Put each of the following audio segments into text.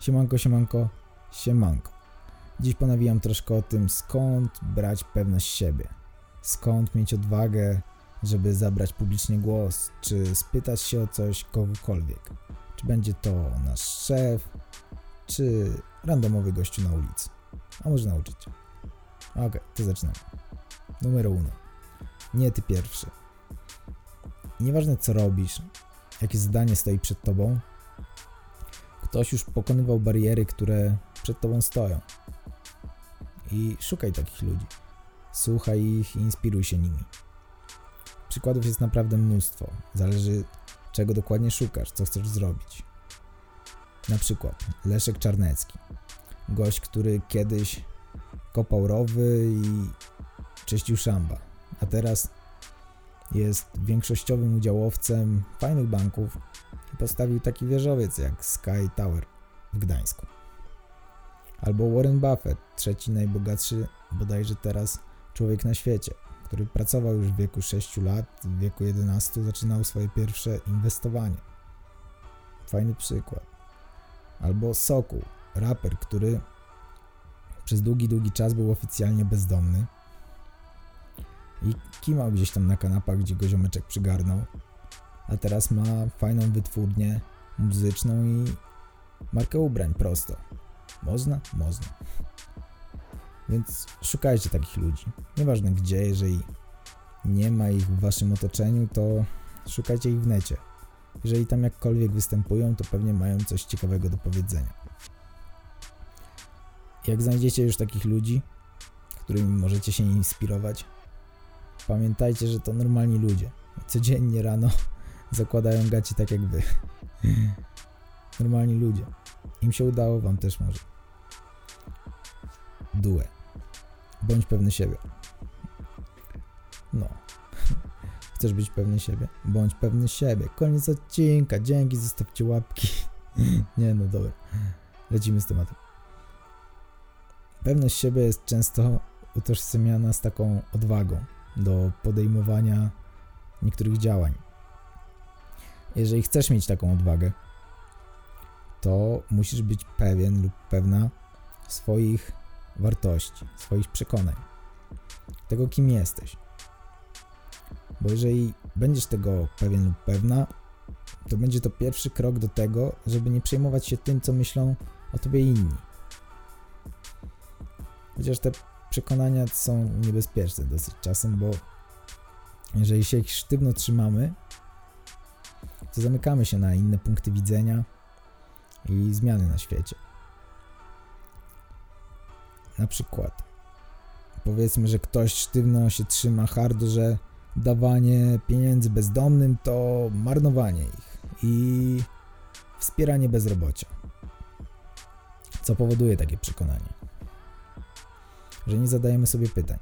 Siemanko, siemanko, siemanko. Dziś ponawijam troszkę o tym, skąd brać pewność siebie. Skąd mieć odwagę, żeby zabrać publicznie głos, czy spytać się o coś kogokolwiek. Czy będzie to nasz szef, czy randomowy gościu na ulicy. A może nauczyciel. Okej, okay, to zaczynamy. Numer uno. Nie ty pierwszy. Nieważne co robisz, jakie zadanie stoi przed tobą, ktoś już pokonywał bariery, które przed tobą stoją. I szukaj takich ludzi. Słuchaj ich i inspiruj się nimi. Przykładów jest naprawdę mnóstwo. Zależy, czego dokładnie szukasz, co chcesz zrobić. Na przykład Leszek Czarnecki. Gość, który kiedyś kopał rowy i czyścił szamba, a teraz jest większościowym udziałowcem fajnych banków postawił taki wieżowiec jak Sky Tower w Gdańsku. Albo Warren Buffett, trzeci najbogatszy bodajże teraz człowiek na świecie, który pracował już w wieku 6 lat, w wieku 11 zaczynał swoje pierwsze inwestowanie. Fajny przykład. Albo Sokół, raper, który przez długi, długi czas był oficjalnie bezdomny i kimał gdzieś tam na kanapach, gdzie go ziomeczek przygarnął, a teraz ma fajną wytwórnię muzyczną i markę ubrań prosto. Można? Można. Więc szukajcie takich ludzi. Nieważne gdzie, jeżeli nie ma ich w waszym otoczeniu, to szukajcie ich w necie. Jeżeli tam jakkolwiek występują, to pewnie mają coś ciekawego do powiedzenia. Jak znajdziecie już takich ludzi, którymi możecie się inspirować, pamiętajcie, że to normalni ludzie. Codziennie rano zakładają gaci tak jak wy. Normalni ludzie. Im się udało, wam też może. Due. Bądź pewny siebie. No. Chcesz być pewny siebie? Bądź pewny siebie. Koniec odcinka. Dzięki, zostawcie łapki. Nie no, dobra. Lecimy z tematem. Pewność siebie jest często utożsamiana z taką odwagą do podejmowania niektórych działań. Jeżeli chcesz mieć taką odwagę, to musisz być pewien lub pewna swoich wartości, swoich przekonań, tego kim jesteś. Bo jeżeli będziesz tego pewien lub pewna, to będzie to pierwszy krok do tego, żeby nie przejmować się tym, co myślą o tobie inni. Chociaż te przekonania są niebezpieczne dosyć czasem, bo jeżeli się ich sztywno trzymamy, to zamykamy się na inne punkty widzenia i zmiany na świecie. Na przykład, powiedzmy, że ktoś sztywno się trzyma hardo, że dawanie pieniędzy bezdomnym to marnowanie ich i wspieranie bezrobocia. Co powoduje takie przekonanie? Że nie zadajemy sobie pytań.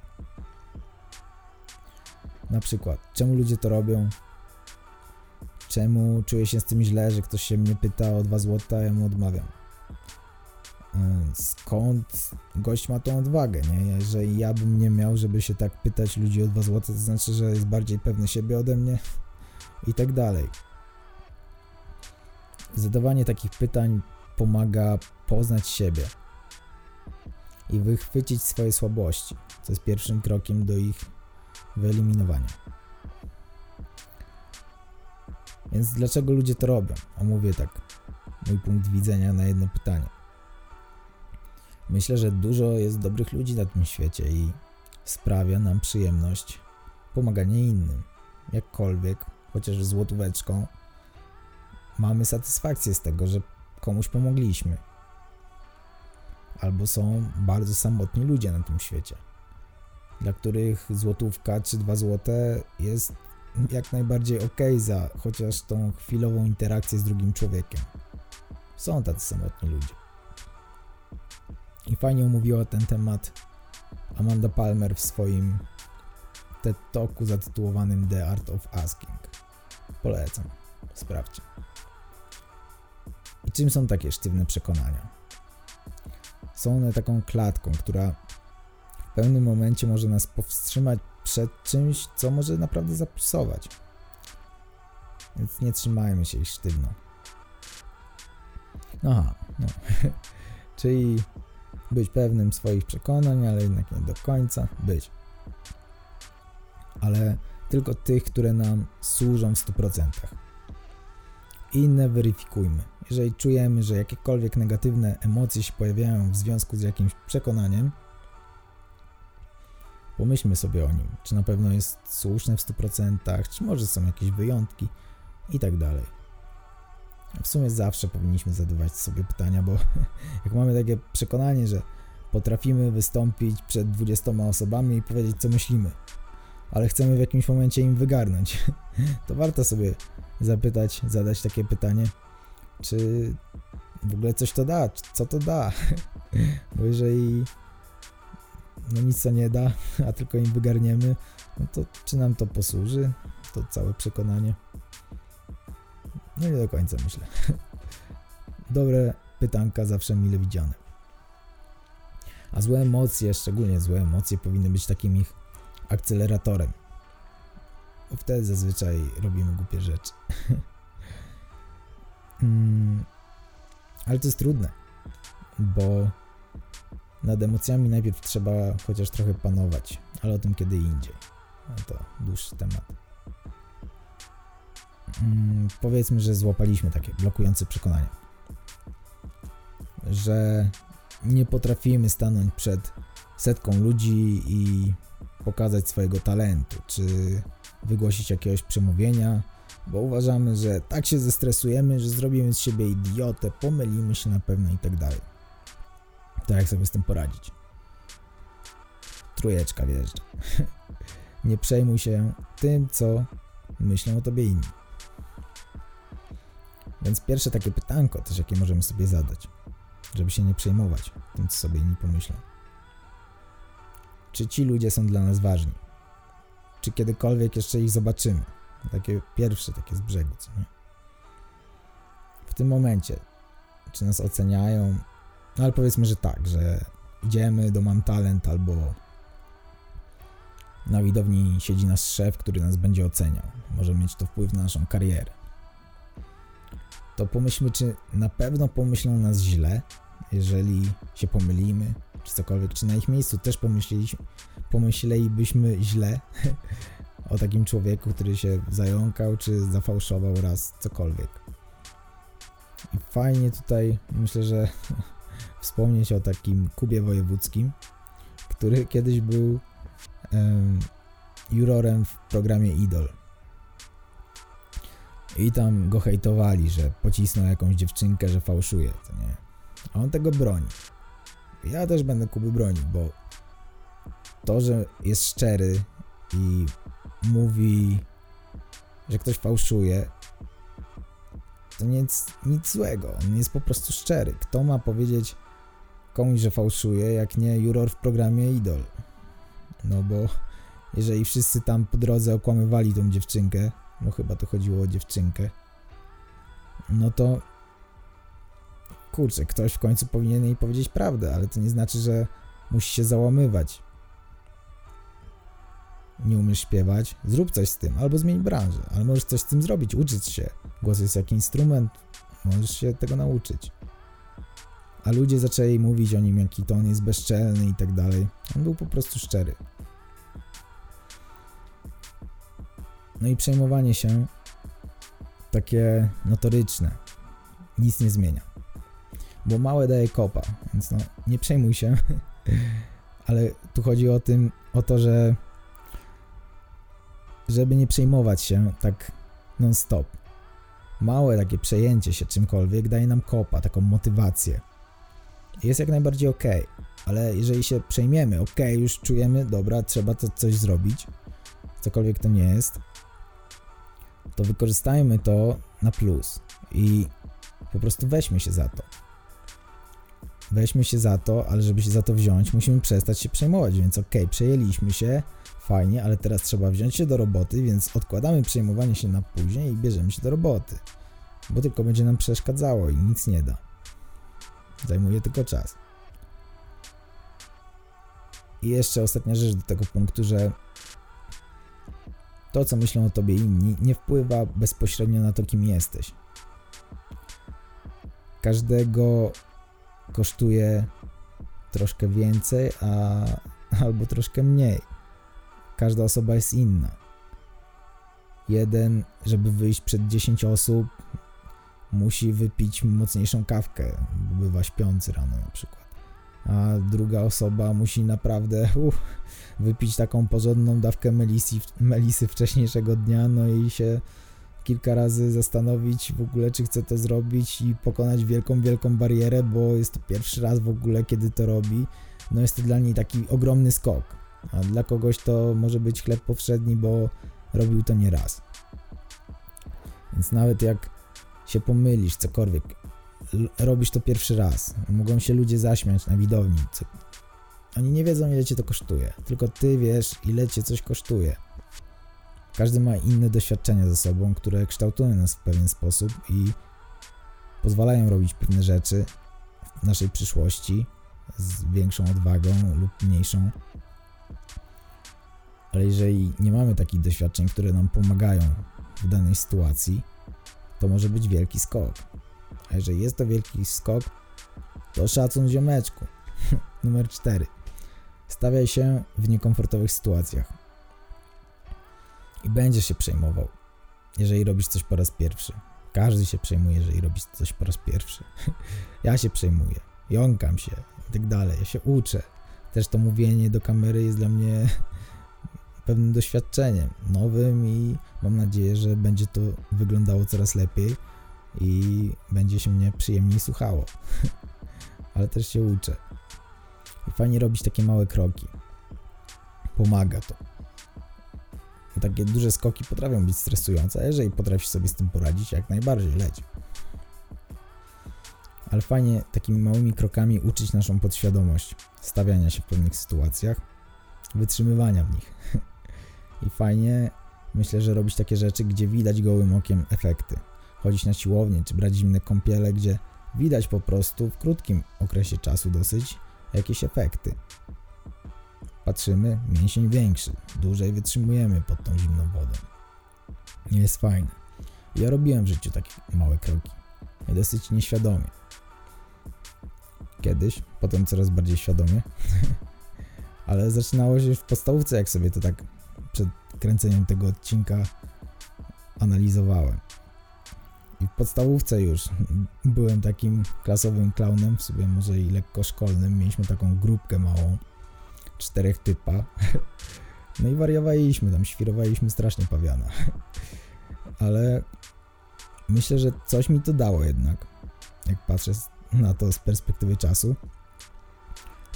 Na przykład, czemu ludzie to robią? Czemu czuję się z tym źle, że ktoś się mnie pyta o 2 złota, ja mu odmawiam? Skąd gość ma tą odwagę, nie? Jeżeli ja bym nie miał, żeby się tak pytać ludzi o 2 złota, to znaczy, że jest bardziej pewny siebie ode mnie i tak dalej. Zadawanie takich pytań pomaga poznać siebie i wychwycić swoje słabości, co jest pierwszym krokiem do ich wyeliminowania. Więc dlaczego ludzie to robią? Omówię tak mój punkt widzenia na jedno pytanie. Myślę, że dużo jest dobrych ludzi na tym świecie i sprawia nam przyjemność pomaganie innym. Jakkolwiek, chociaż złotóweczką, mamy satysfakcję z tego, że komuś pomogliśmy. Albo są bardzo samotni ludzie na tym świecie, dla których złotówka czy dwa złote jest jak najbardziej ok za chociaż tą chwilową interakcję z drugim człowiekiem. Są tacy samotni ludzie. I fajnie omówiła ten temat Amanda Palmer w swoim TED Talku zatytułowanym The Art of Asking. Polecam, sprawdźcie. I czym są takie sztywne przekonania? Są one taką klatką, która w pewnym momencie może nas powstrzymać przed czymś, co może naprawdę zapsusować. Więc nie trzymajmy się ich sztywno. Aha, no. Czyli być pewnym swoich przekonań, ale jednak nie do końca być. Ale tylko tych, które nam służą w 100%. Inne weryfikujmy. Jeżeli czujemy, że jakiekolwiek negatywne emocje się pojawiają w związku z jakimś przekonaniem, pomyślmy sobie o nim, czy na pewno jest słuszne w 100%, czy może są jakieś wyjątki i tak dalej. W sumie zawsze powinniśmy zadawać sobie pytania, bo jak mamy takie przekonanie, że potrafimy wystąpić przed 20 osobami i powiedzieć, co myślimy, ale chcemy w jakimś momencie im wygarnąć, to warto sobie zapytać, zadać takie pytanie, czy w ogóle coś to da, co to da, bo jeżeli no nic to nie da, a tylko im wygarniemy, no to czy nam to posłuży, to całe przekonanie. No nie do końca myślę. Dobre pytanka zawsze mile widziane. A złe emocje, szczególnie złe emocje, powinny być takim ich akceleratorem. Bo wtedy zazwyczaj robimy głupie rzeczy. mm, ale to jest trudne, bo nad emocjami najpierw trzeba chociaż trochę panować, ale o tym kiedy indziej. No to dłuższy temat. Mm, powiedzmy, że złapaliśmy takie blokujące przekonania, że nie potrafimy stanąć przed setką ludzi i pokazać swojego talentu, czy wygłosić jakiegoś przemówienia, bo uważamy, że tak się zestresujemy, że zrobimy z siebie idiotę, pomylimy się na pewno i tak dalej. To jak sobie z tym poradzić? Trójeczka wjeżdża. nie przejmuj się tym, co myślą o tobie inni. Więc pierwsze takie pytanko też, jakie możemy sobie zadać, żeby się nie przejmować tym, co sobie inni pomyślą. Czy ci ludzie są dla nas ważni? Czy kiedykolwiek jeszcze ich zobaczymy? Takie pierwsze, takie z brzegu, co nie? W tym momencie, czy nas oceniają? No ale powiedzmy, że tak, że idziemy do Mam Talent albo na widowni siedzi nasz szef, który nas będzie oceniał. Może mieć to wpływ na naszą karierę to pomyślmy, czy na pewno pomyślą nas źle, jeżeli się pomylimy, czy cokolwiek, czy na ich miejscu też pomyślelibyśmy źle o takim człowieku, który się zająkał, czy zafałszował raz cokolwiek. I fajnie tutaj, myślę, że wspomnieć o takim Kubie Wojewódzkim, który kiedyś był jurorem w programie Idol. I tam go hejtowali, że pocisnął jakąś dziewczynkę, że fałszuje, to nie. A on tego broni. Ja też będę Kuby bronił, bo to, że jest szczery i mówi, że ktoś fałszuje, to nic, nic złego. On jest po prostu szczery. Kto ma powiedzieć komuś, że fałszuje, jak nie juror w programie Idol? No bo jeżeli wszyscy tam po drodze okłamywali tą dziewczynkę, bo chyba to chodziło o dziewczynkę, no to kurczę, ktoś w końcu powinien jej powiedzieć prawdę, ale to nie znaczy, że musi się załamywać. Nie umiesz śpiewać? Zrób coś z tym, albo zmień branżę, ale możesz coś z tym zrobić, uczyć się. Głos jest jak instrument, możesz się tego nauczyć. A ludzie zaczęli mówić o nim, jaki to on jest bezczelny i tak dalej. On był po prostu szczery. No i przejmowanie się takie notoryczne nic nie zmienia. Bo małe daje kopa, więc no nie przejmuj się. Ale tu chodzi o tym, o to, że żeby nie przejmować się tak non-stop. Małe takie przejęcie się czymkolwiek daje nam kopa, taką motywację. Jest jak najbardziej ok, ale jeżeli się przejmiemy, ok, już czujemy, dobra, trzeba to coś zrobić, cokolwiek to nie jest, to wykorzystajmy to na plus i po prostu weźmy się za to. Weźmy się za to, ale żeby się za to wziąć, musimy przestać się przejmować, więc okej, okay, przejęliśmy się, fajnie, ale teraz trzeba wziąć się do roboty, więc odkładamy przejmowanie się na później i bierzemy się do roboty, bo tylko będzie nam przeszkadzało i nic nie da. Zajmuje tylko czas. I jeszcze ostatnia rzecz do tego punktu, że to, co myślą o tobie inni, nie wpływa bezpośrednio na to, kim jesteś. każdego kosztuje troszkę więcej, a albo troszkę mniej. Każda osoba jest inna. Jeden, żeby wyjść przed 10 osób, musi wypić mocniejszą kawkę, bo bywa śpiący rano na przykład. A druga osoba musi naprawdę uh, wypić taką porządną dawkę melisy, melisy wcześniejszego dnia, no i się kilka razy zastanowić w ogóle, czy chce to zrobić i pokonać wielką, wielką barierę, bo jest to pierwszy raz w ogóle, kiedy to robi. No jest to dla niej taki ogromny skok, a dla kogoś to może być chleb powszedni, bo robił to nie raz. Więc nawet jak się pomylisz, cokolwiek, robisz to pierwszy raz, mogą się ludzie zaśmiać na widowni. Oni nie wiedzą, ile cię to kosztuje, tylko ty wiesz, ile cię coś kosztuje. Każdy ma inne doświadczenia ze sobą, które kształtują nas w pewien sposób i pozwalają robić pewne rzeczy w naszej przyszłości z większą odwagą lub mniejszą. Ale jeżeli nie mamy takich doświadczeń, które nam pomagają w danej sytuacji, to może być wielki skok. A jeżeli jest to wielki skok, to szacun ziomeczku. Numer 4. Stawiaj się w niekomfortowych sytuacjach. I będziesz się przejmował, jeżeli robisz coś po raz pierwszy. Każdy się przejmuje, jeżeli robisz coś po raz pierwszy. ja się przejmuję, jąkam się i tak dalej. Ja się uczę. Też to mówienie do kamery jest dla mnie pewnym doświadczeniem nowym i mam nadzieję, że będzie to wyglądało coraz lepiej i będzie się mnie przyjemniej słuchało. Ale też się uczę. I fajnie robić takie małe kroki. Pomaga to. Takie duże skoki potrafią być stresujące, a jeżeli potrafisz sobie z tym poradzić, jak najbardziej leć. Ale fajnie takimi małymi krokami uczyć naszą podświadomość stawiania się w pewnych sytuacjach, wytrzymywania w nich. I fajnie, myślę, że robić takie rzeczy, gdzie widać gołym okiem efekty. Chodzić na siłownię, czy brać zimne kąpiele, gdzie widać po prostu w krótkim okresie czasu dosyć jakieś efekty. Patrzymy, mięsień większy, dłużej wytrzymujemy pod tą zimną wodą. Nie jest fajne. Ja robiłem w życiu takie małe kroki. I dosyć nieświadomie. Kiedyś, potem coraz bardziej świadomie. Ale zaczynało się w podstawówce, jak sobie to tak przed kręceniem tego odcinka analizowałem. I w podstawówce już byłem takim klasowym klaunem, w sobie może i lekko szkolnym. Mieliśmy taką grupkę małą, czterech typa. No i wariowaliśmy tam, świrowaliśmy strasznie pawiana. Ale myślę, że coś mi to dało jednak, jak patrzę na to z perspektywy czasu,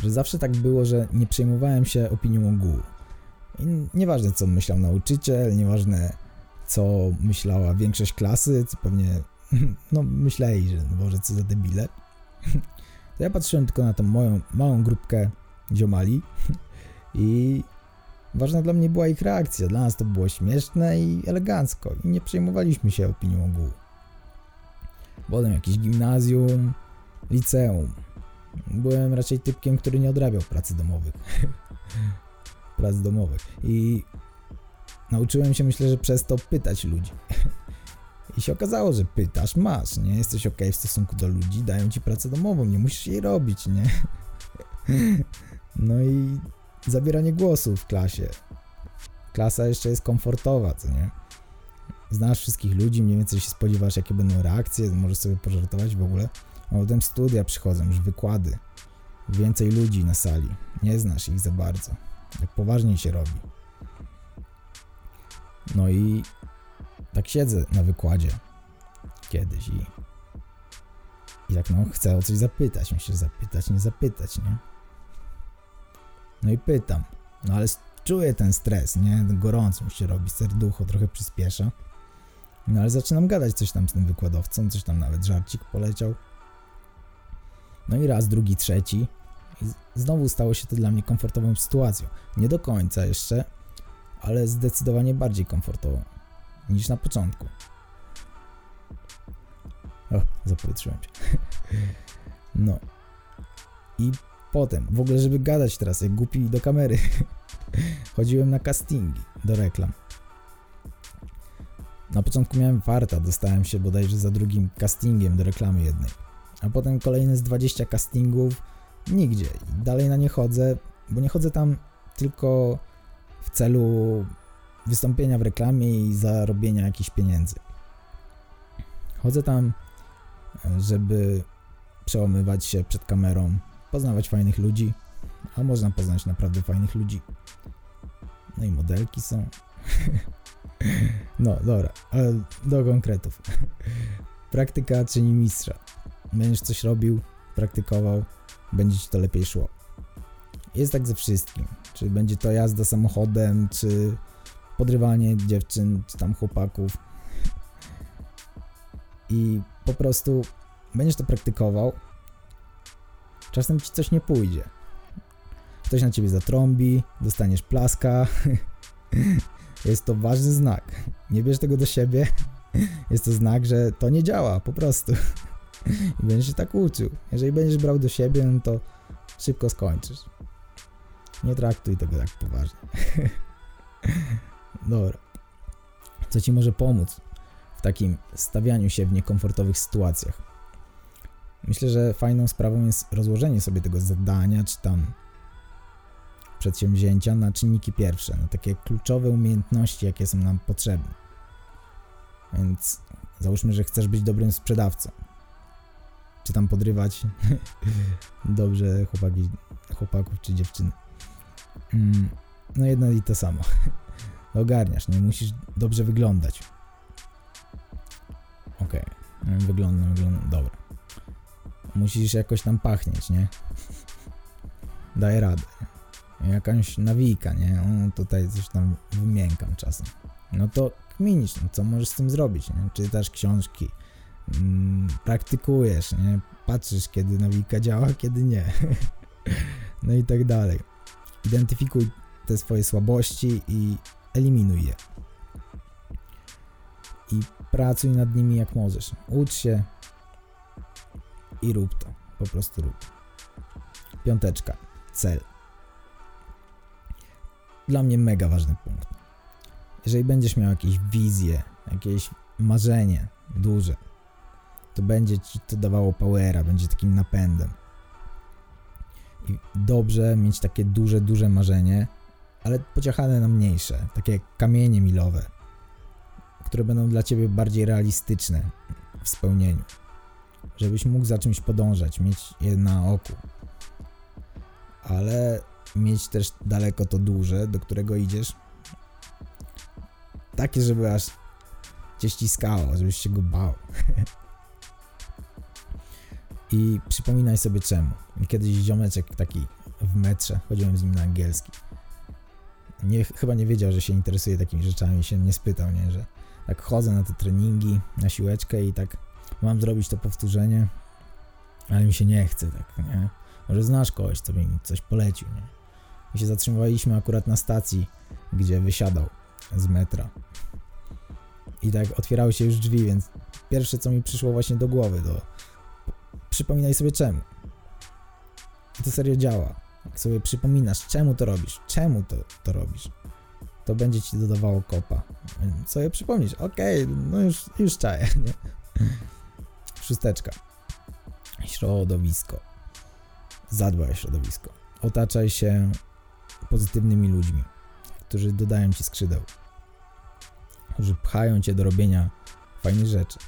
że zawsze tak było, że nie przejmowałem się opinią ogółu. I nieważne co myślał nauczyciel, nieważne co myślała większość klasy, co pewnie no myśleli, że Boże co za debile. To ja patrzyłem tylko na tą moją małą grupkę ziomali i ważna dla mnie była ich reakcja. Dla nas to było śmieszne i elegancko i nie przejmowaliśmy się opinią ogółu. Potem jakieś gimnazjum, liceum. Byłem raczej typkiem, który nie odrabiał pracy domowych. prac domowych. I nauczyłem się, myślę, że przez to pytać ludzi. I się okazało, że pytasz, masz, nie? Jesteś ok w stosunku do ludzi, dają ci pracę domową, nie musisz jej robić, nie? No i zabieranie głosu w klasie. Klasa jeszcze jest komfortowa, co nie? Znasz wszystkich ludzi, mniej więcej się spodziewasz, jakie będą reakcje, możesz sobie pożartować w ogóle. A potem studia przychodzą, już wykłady. Więcej ludzi na sali. Nie znasz ich za bardzo. Jak poważniej się robi. No i tak siedzę na wykładzie kiedyś i, i tak no chcę o coś zapytać. Myślę, zapytać, nie zapytać, nie? No i pytam. No ale czuję ten stres, nie? Gorąco mi się robi, serducho trochę przyspiesza. No ale zaczynam gadać coś tam z tym wykładowcą, coś tam nawet żarcik poleciał. No i raz, drugi, trzeci. I znowu stało się to dla mnie komfortową sytuacją. Nie do końca jeszcze, ale zdecydowanie bardziej komfortową niż na początku. O, zapowietrzyłem się. No. I potem, w ogóle żeby gadać teraz jak głupi do kamery, chodziłem na castingi do reklam. Na początku miałem farta, dostałem się bodajże za drugim castingiem do reklamy jednej. a potem kolejne z 20 castingów, nigdzie. I dalej na nie chodzę, bo nie chodzę tam tylko w celu wystąpienia w reklamie i zarobienia jakichś pieniędzy. Chodzę tam, żeby przełamywać się przed kamerą, poznawać fajnych ludzi, a można poznać naprawdę fajnych ludzi. No i modelki są. no, dobra, ale do konkretów. Praktyka czyni mistrza. Będziesz coś robił, praktykował, będzie ci to lepiej szło. Jest tak ze wszystkim. Czy będzie to jazda samochodem, czy podrywanie dziewczyn, czy tam chłopaków. I po prostu będziesz to praktykował. Czasem ci coś nie pójdzie. Ktoś na ciebie zatrąbi, dostaniesz plaska. Jest to ważny znak. Nie bierz tego do siebie. Jest to znak, że to nie działa, po prostu. I będziesz się tak uczył. Jeżeli będziesz brał do siebie, no to szybko skończysz. Nie traktuj tego tak poważnie. Dobra. Co ci może pomóc w takim stawianiu się w niekomfortowych sytuacjach? Myślę, że fajną sprawą jest rozłożenie sobie tego zadania, czy tam przedsięwzięcia na czynniki pierwsze, na takie kluczowe umiejętności, jakie są nam potrzebne. Więc załóżmy, że chcesz być dobrym sprzedawcą. Czy tam podrywać dobrze chłopaki, chłopaków czy dziewczyny. Mm, no jedno i to samo. Ogarniasz, nie musisz dobrze wyglądać. Okej, okay. wyglądam, wyglądam, dobra. Musisz jakoś tam pachnieć, nie? Daj radę. Jakaś nawijka, nie? Tutaj coś tam wymiękam czasem. No to kminisz, no, co możesz z tym zrobić, nie? Czytasz książki, mm, praktykujesz, nie? Patrzysz, kiedy nawijka działa, kiedy nie. no i tak dalej. Identyfikuj te swoje słabości i eliminuj je. I pracuj nad nimi jak możesz. Ucz się i rób to. Po prostu rób. Piąteczka. Cel. Dla mnie mega ważny punkt. Jeżeli będziesz miał jakieś wizje, jakieś marzenie duże, to będzie ci to dawało powera, będzie takim napędem. I dobrze mieć takie duże, duże marzenie, ale pociachane na mniejsze, takie kamienie milowe, które będą dla ciebie bardziej realistyczne w spełnieniu. Żebyś mógł za czymś podążać, mieć je na oku. Ale mieć też daleko to duże, do którego idziesz. Takie, żeby aż cię ściskało, żebyś się go bał. I przypominaj sobie czemu. Kiedyś ziomeczek taki w metrze, chodziłem z nim na angielski. Nie, chyba nie wiedział, że się interesuje takimi rzeczami, się nie spytał, nie, że tak chodzę na te treningi, na siłeczkę i tak mam zrobić to powtórzenie, ale mi się nie chce, tak, nie. Może znasz kogoś, co mi coś polecił, nie. I się zatrzymywaliśmy akurat na stacji, gdzie wysiadał z metra. I tak otwierały się już drzwi, więc pierwsze co mi przyszło właśnie do głowy to przypominaj sobie czemu. I to serio działa. Jak sobie przypominasz, czemu to robisz, czemu to, to robisz, to będzie ci dodawało kopa. Więc sobie przypomnisz, okej, okay, no już, już czaję, nie? Szósteczka. Środowisko. Zadbaj o środowisko. Otaczaj się pozytywnymi ludźmi, którzy dodają ci skrzydeł, którzy pchają cię do robienia fajnych rzeczy.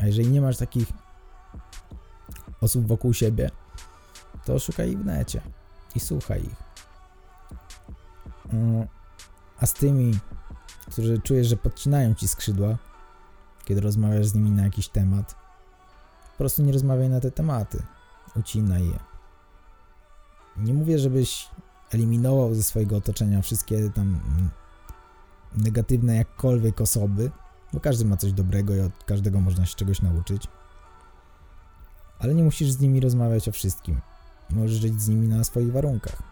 A jeżeli nie masz takich osób wokół siebie, to szukaj ich w necie i słuchaj ich. Mm, a z tymi, którzy czujesz, że podcinają ci skrzydła, kiedy rozmawiasz z nimi na jakiś temat, po prostu nie rozmawiaj na te tematy. Ucinaj je. Nie mówię, żebyś eliminował ze swojego otoczenia wszystkie tam negatywne jakkolwiek osoby, bo każdy ma coś dobrego i od każdego można się czegoś nauczyć. Ale nie musisz z nimi rozmawiać o wszystkim. Możesz żyć z nimi na swoich warunkach.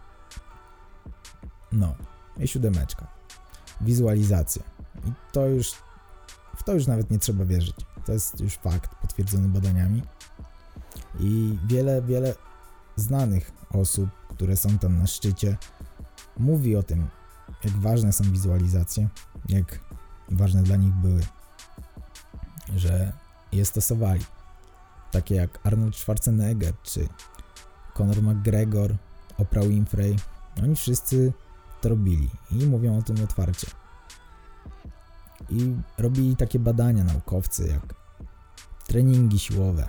No, i siódemeczka. Wizualizacja. I to już, w to już nawet nie trzeba wierzyć. To jest już fakt potwierdzony badaniami. I wiele, wiele znanych osób, które są tam na szczycie, mówi o tym, jak ważne są wizualizacje, jak ważne dla nich były, że je stosowali. takie jak Arnold Schwarzenegger czy Conor McGregor, Oprah Winfrey. Oni wszyscy to robili i mówią o tym otwarcie. I robili takie badania naukowcy, jak treningi siłowe.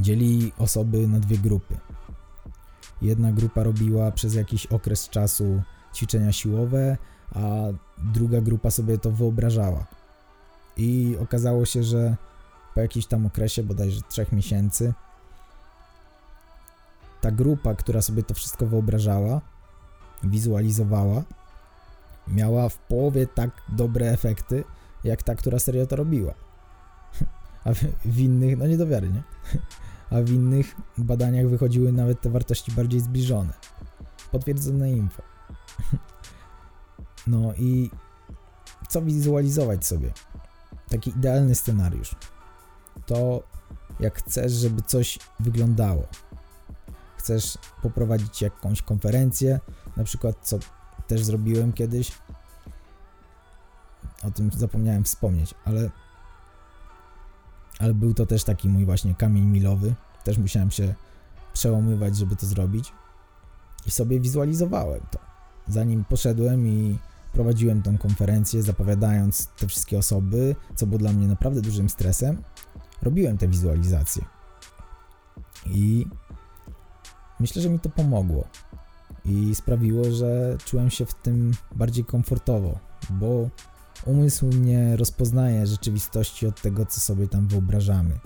Dzieli osoby na dwie grupy. Jedna grupa robiła przez jakiś okres czasu ćwiczenia siłowe, a druga grupa sobie to wyobrażała. I okazało się, że po jakimś tam okresie, bodajże trzech miesięcy, ta grupa, która sobie to wszystko wyobrażała, wizualizowała, miała w połowie tak dobre efekty, jak ta, która serio to robiła. A w, innych, no nie do wiary, nie? A w innych badaniach wychodziły nawet te wartości bardziej zbliżone. Potwierdzone info. No i co wizualizować sobie? Taki idealny scenariusz. To jak chcesz, żeby coś wyglądało. Chcesz poprowadzić jakąś konferencję, na przykład co też zrobiłem kiedyś. O tym zapomniałem wspomnieć, ale ale był to też taki mój właśnie kamień milowy. Też musiałem się przełamywać, żeby to zrobić. I sobie wizualizowałem to. Zanim poszedłem i prowadziłem tą konferencję, zapowiadając te wszystkie osoby, co było dla mnie naprawdę dużym stresem, robiłem te wizualizacje. I myślę, że mi to pomogło. I sprawiło, że czułem się w tym bardziej komfortowo, bo umysł nie rozpoznaje rzeczywistości od tego, co sobie tam wyobrażamy.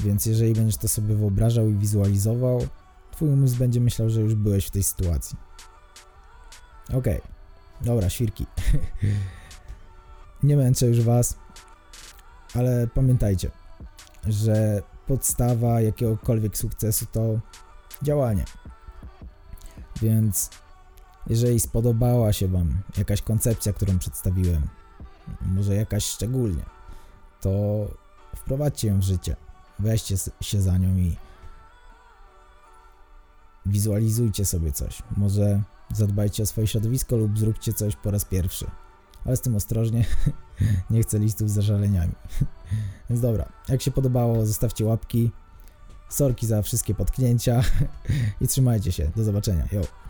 Więc jeżeli będziesz to sobie wyobrażał i wizualizował, twój umysł będzie myślał, że już byłeś w tej sytuacji. Okej, okay. dobra, świrki. nie męczę już was, ale pamiętajcie, że podstawa jakiegokolwiek sukcesu to działanie. Więc jeżeli spodobała się Wam jakaś koncepcja, którą przedstawiłem, może jakaś szczególnie, to wprowadźcie ją w życie. Weźcie się za nią i wizualizujcie sobie coś. Może zadbajcie o swoje środowisko lub zróbcie coś po raz pierwszy. Ale z tym ostrożnie, nie chcę listów z zażaleniami. Więc dobra, jak się podobało, zostawcie łapki. Sorki za wszystkie potknięcia i trzymajcie się. Do zobaczenia. Yo.